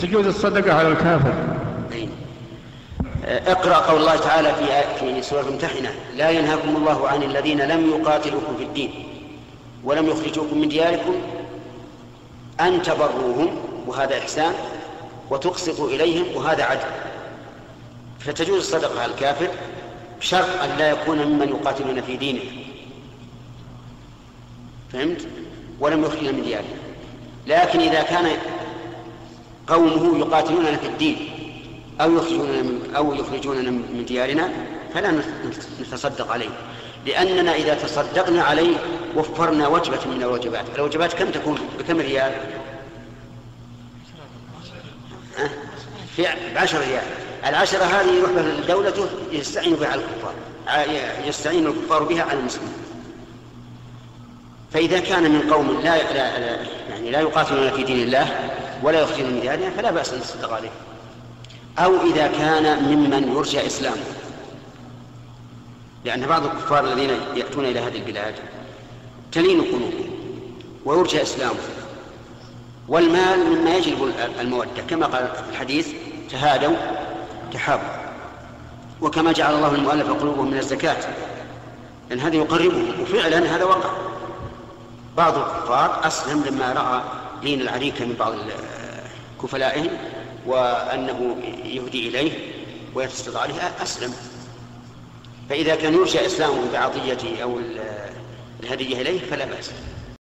تجوز الصدقة على الكافر. أين؟ اقرأ قول الله تعالى في في سورة الممتحنة. لا ينهاكم الله عن الذين لم يقاتلوكم في الدين ولم يخرجوكم من دياركم أن تبروهم وهذا إحسان وتقسطوا إليهم وهذا عدل. فتجوز الصدقة على الكافر بشرط أن لا يكون ممن يقاتلون في دينه. فهمت؟ ولم يخرجنا من ديارهم. لكن إذا كان قومه يقاتلوننا في الدين أو يخرجوننا من أو يخرجوننا من ديارنا فلا نتصدق عليه. لأننا إذا تصدقنا عليه وفرنا وجبة من الوجبات. الوجبات كم تكون؟ بكم ريال؟ في بعشر ريال. العشرة هذه يروح بها الدولة يستعين بها على الكفار. يستعين الكفار بها على المسلمين. فإذا كان من قوم لا, لا يعني لا يقاتلون في دين الله ولا يخرجون من ديارنا فلا بأس أن نصدق عليه. أو إذا كان ممن يرجى إسلامه. لأن بعض الكفار الذين يأتون إلى هذه البلاد تلين قلوبهم ويرجى إسلامه. والمال مما يجلب المودة كما قال في الحديث تهادوا تحابوا وكما جعل الله المؤلف قلوبهم من الزكاة. لأن هذا يقربهم وفعلا هذا وقع. بعض الكفار أسلم لما رأى لين العريكة من بعض كفلائهم وأنه يهدي إليه ويتصدق عليه. أسلم. فإذا كان يرجى إسلامه بعطيته أو الهدية إليه فلا بأس.